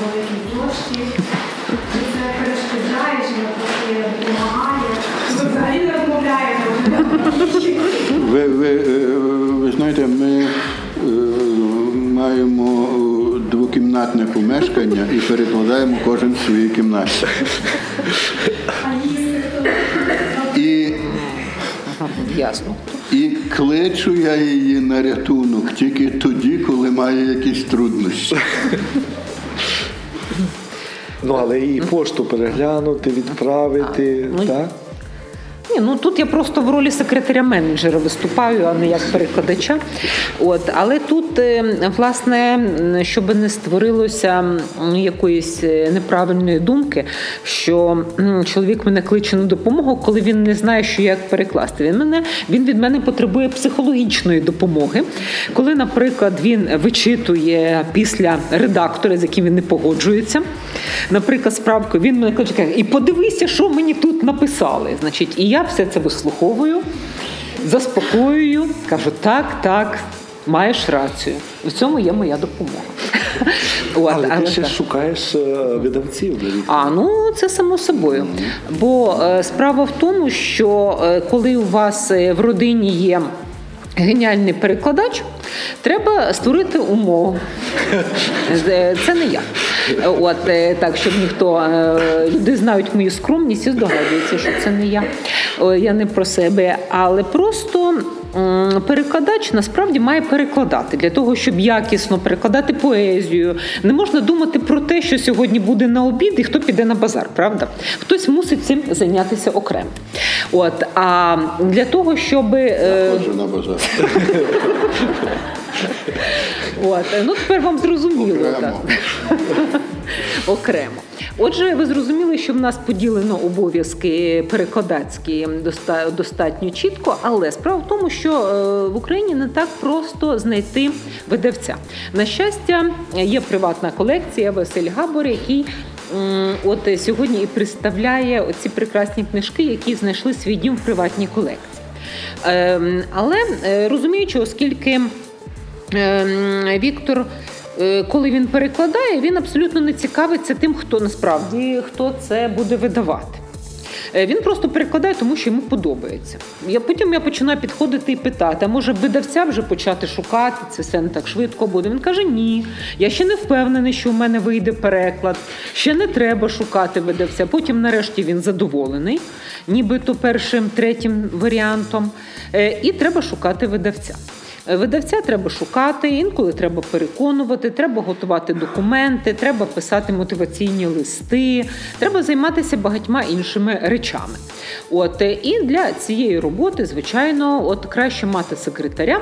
великій площі. Чи це перешкоджає, чи навпаки допомагає? Ви взагалі не розмовляєте? Ви, ви, е, ви знаєте, ми е, маємо двокімнатне помешкання і перекладаємо кожен в своїй кімнаті. А їсти хто? І, Ясно. і кличу я її на рятунок тільки тоді, коли має якісь труднощі. Ну, але і пошту переглянути, відправити, ну, так? Ну тут я просто в ролі секретаря менеджера виступаю, а не як перекладача. От, але тут, е, власне, щоб не створилося якоїсь е, неправильної думки, що чоловік мене кличе на допомогу, коли він не знає, що як перекласти. Він мене він від мене потребує психологічної допомоги. Коли, наприклад, він вичитує після редактора, з яким він не погоджується, наприклад, справку, він мене кличе, і подивися, що мені тут написали. Значить, і я все це вислуховую, заспокоюю, кажу, так, так. Маєш рацію, в цьому є моя допомога. От, Але ти ще так. шукаєш е, видавців. А ну це само собою. Бо е, справа в тому, що е, коли у вас е, в родині є геніальний перекладач, треба створити умову. Е, Це не я. Е, От е, так, щоб ніхто е, люди знають мою скромність і здогадуються, що це не я. Я не про себе, але просто. Перекладач насправді має перекладати для того, щоб якісно перекладати поезію. Не можна думати про те, що сьогодні буде на обід і хто піде на базар, правда? Хтось мусить цим зайнятися окремо. От а для того, щоб е, Ходжу на базар. От, ну тепер вам зрозуміло. Окремо. Так. Окремо. Отже, ви зрозуміли, що в нас поділено обов'язки перекладацькі достатньо чітко, але справа в тому, що е, в Україні не так просто знайти видавця. На щастя, є приватна колекція Василь Габор, який от сьогодні і представляє оці прекрасні книжки, які знайшли свій дім в приватній колекції. Ем, Але е, розуміючи, оскільки Віктор, е, коли він перекладає, він абсолютно не цікавиться тим, хто насправді хто це буде видавати. Е, Він просто перекладає, тому що йому подобається. Я потім я починаю підходити і питати: а може видавця вже почати шукати це все не так швидко буде. Він каже: Ні, я ще не впевнений, що у мене вийде переклад. Ще не треба шукати видавця. Потім, нарешті, він задоволений, нібито першим, третім варіантом. Е, І треба шукати видавця. Видавця треба шукати, інколи треба переконувати, треба готувати документи, треба писати мотиваційні листи, треба займатися багатьма іншими речами. От і для цієї роботи, звичайно, от краще мати секретаря.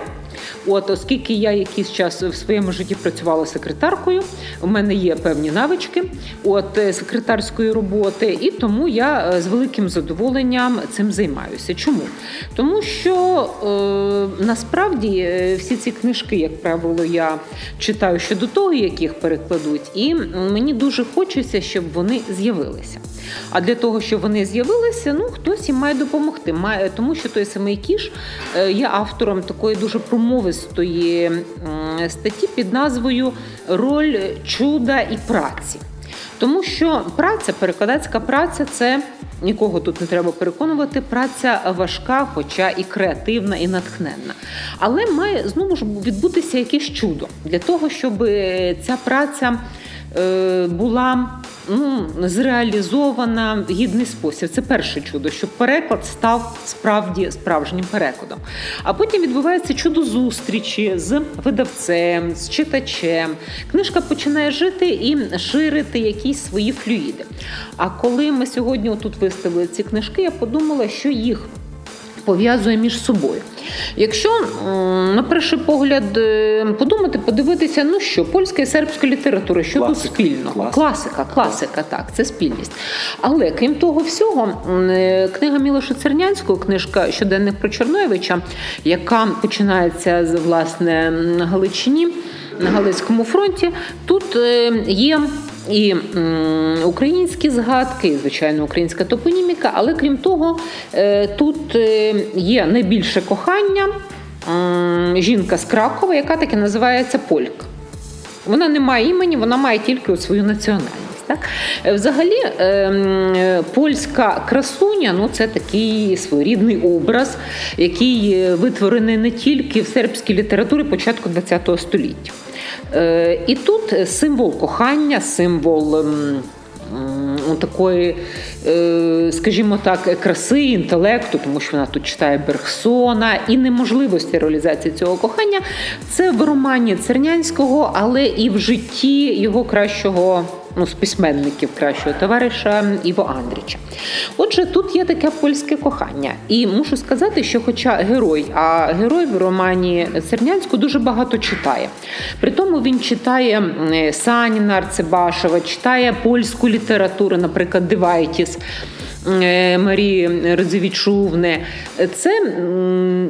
От, оскільки я якийсь час в своєму житті працювала секретаркою, у мене є певні навички от секретарської роботи, і тому я е, з великим задоволенням цим займаюся. Чому? Тому що е, насправді всі ці книжки, як правило, я читаю ще до того, як їх перекладуть, і мені дуже хочеться, щоб вони з'явилися. А для того, щоб вони з'явилися, ну хтось їм має допомогти. Має, тому що той самий кіш е, є автором такої дуже промовистої статті під назвою Роль чуда і праці. Тому що праця, перекладацька праця це нікого тут не треба переконувати. Праця важка, хоча і креативна, і натхненна. Але має знову ж відбутися якесь чудо для того, щоб ця праця е, була зреалізована в гідний спосіб. Це перше чудо, щоб переклад став справді справжнім перекладом. А потім відбувається чудо зустрічі з видавцем, з читачем. Книжка починає жити і ширити якісь свої флюїди. А коли ми сьогодні тут виставили ці книжки, я подумала, що їх пов'язує між собою. Якщо на перший погляд е, подумати, подивитися, ну що, польська і сербська література, що тут спільного? Класика. Класика, класика, так, це спільність. Але крім того всього, е, книга Мілоша Цернянського, книжка Щоденник про Чорноєвича, яка починається з власне на Галичині. На Галицькому фронті тут е, є і українські згадки, і звичайно українська топоніміка, але крім того, е, тут е, є найбільше кохання жінка з Кракова, яка таки називається Полька. Вона не має імені, вона має тільки свою національність. Так? Е, Взагалі, польська красуня ну, це такий своєрідний образ, який витворений не тільки в сербській літературі початку ХХ століття. Е, І тут символ кохання, символ. ем, Такої, е, скажімо так, краси, інтелекту, тому що вона тут читає Бергсона, і неможливості реалізації цього кохання це в романі Цернянського, але і в житті його кращого ну, з письменників кращого товариша Іво Андріча. Отже, тут є таке польське кохання. І мушу сказати, що, хоча герой, а герой в романі Сернянську дуже багато читає. При тому він читає Саніна Арцебашева, читає польську літературу, наприклад, Дивайтіс. Е, Марії Радзевічувни. Це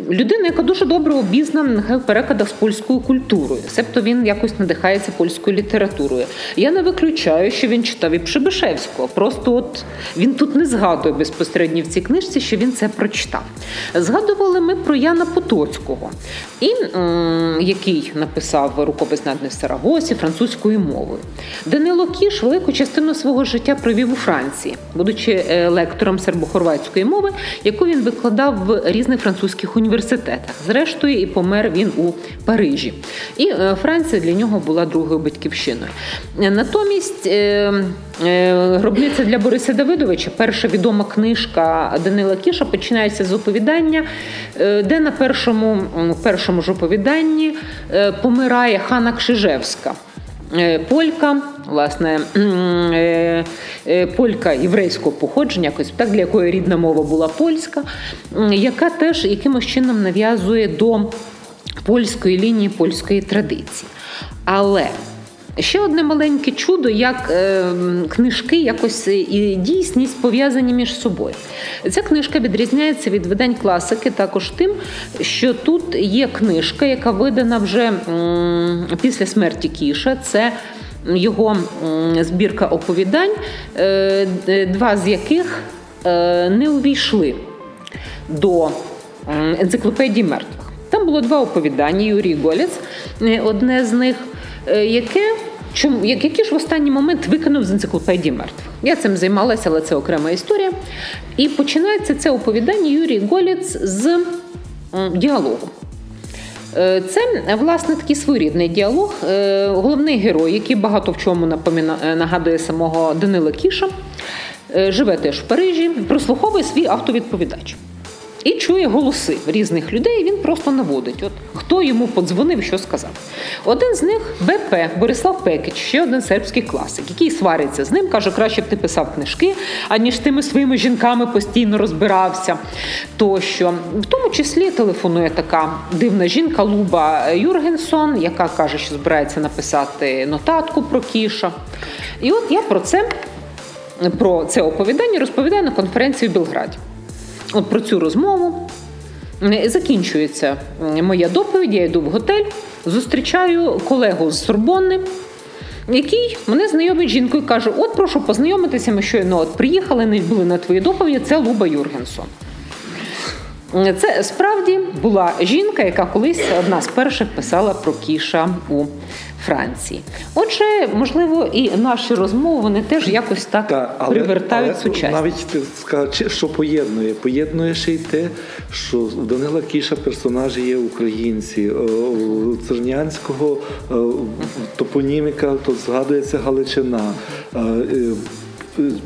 людина, яка дуже добре обізнана в перекладах з польською культурою. Себто він якось надихається польською літературою. Я не виключаю, що він читав і Пшебишевського. Просто от він тут не згадує безпосередньо в цій книжці, що він це прочитав. Згадували ми про Яна Потоцького, і, який написав рукопис над Сарагосі французькою мовою. Данило Кіш велику частину свого життя провів у Франції, будучи е, лектором сербо-хорватської мови, яку він викладав в різних французьких університетах. Зрештою, і помер він у Парижі. І е, Франція для нього була другою батьківщиною. Е, Натомість е, е, гробниця для Бориса Давидовича, перша відома книжка Данила Кіша, починається з оповідання, е, де на першому, першому ж оповіданні е, помирає Хана Кшижевська. Е, Полька, власне, е, е, полька єврейського походження, якось так, для якої рідна мова була польська, яка теж якимось чином нав'язує до польської лінії, польської традиції. Але ще одне маленьке чудо, як е, книжки якось і дійсність пов'язані між собою. Ця книжка відрізняється від видань класики також тим, що тут є книжка, яка видана вже після смерті Кіша. Це його збірка оповідань, е, два з яких е, не увійшли до енциклопедії мертвих. Там було два оповідання Юрій Голець, е, одне з них, е, яке. Чому як- який ж в останній момент викинув з енциклопедії мертвих? Я цим займалася, але це окрема історія. І починається це оповідання Юрій Голець з діалогу. Е, Це власне такий своєрідний діалог. Е, Головний герой, який багато в чому е, нагадує самого Данила Кіша, е, живе теж в Парижі, прослуховує свій автовідповідач. І чує голоси різних людей, він просто наводить, от хто йому подзвонив, що сказав. Один з них БП Борислав Пекіч, ще один сербський класик, який свариться з ним, каже, краще б ти писав книжки, аніж тими своїми жінками постійно розбирався. Тощо, в тому числі телефонує така дивна жінка Луба Юргенсон, яка каже, що збирається написати нотатку про кіша. І от я про це, про це оповідання розповідаю на конференції в Білграді. От про цю розмову закінчується моя доповідь. Я йду в готель, зустрічаю колегу з Сорбонни, який мене знайомить жінкою каже: От, прошу познайомитися, ми щойно от приїхали, не були на твої доповіді. Це Луба Юргенсон. Е, Це справді була жінка, яка колись одна з перших писала про кіша у Франції. Отже, можливо, і наші розмови вони теж якось так Та, але, привертають але сучасність. Навіть ти чи- що поєднує? Поєднує ще й те, що у Данила Кіша персонажі є українці. Е, У Цернянського е, топоніміка, то згадується Галичина.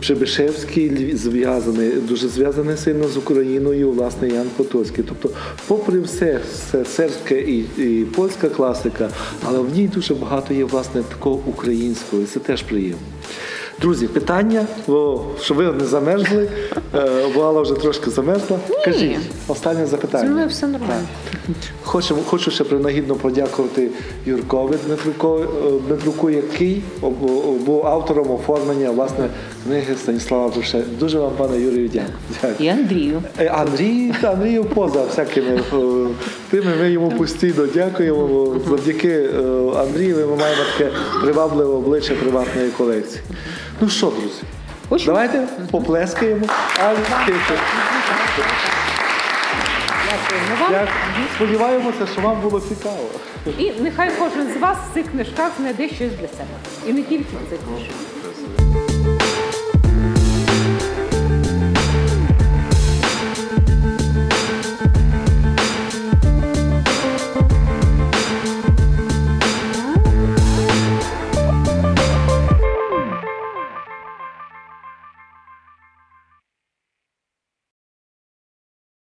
Прибишевський зв'язаний, дуже зв'язаний сильно з Україною, власне, Ян Потоцький. Тобто, попри все, все сербське і, і польська класика, але в ній дуже багато є власне такого українського, і це теж приємно. Друзі, питання, бо щоб ви не замерзли, е, вже трошки замерзла. Кажіть, останнє запитання. Мною все нормально. Хочу, хочу ще принагідно подякувати Юркові Дмитруку, е, Дмитруку, який був автором оформлення власне книги Станіслава Буше. Дуже вам, пане Юрію, дякую. І Андрію. Е, Андрій, Андрію поза всякими е, тими. Ми йому постійно дякуємо. бо Завдяки е, Андрію ми маємо таке привабливе обличчя приватної колекції. Ну що, друзі, Хочу. давайте поплескаємо. Алі, Дякуємо вам. Дякую. Сподіваємося, що вам було цікаво. І нехай кожен з вас в цих книжках знайде щось для себе. І не тільки в цих книжках.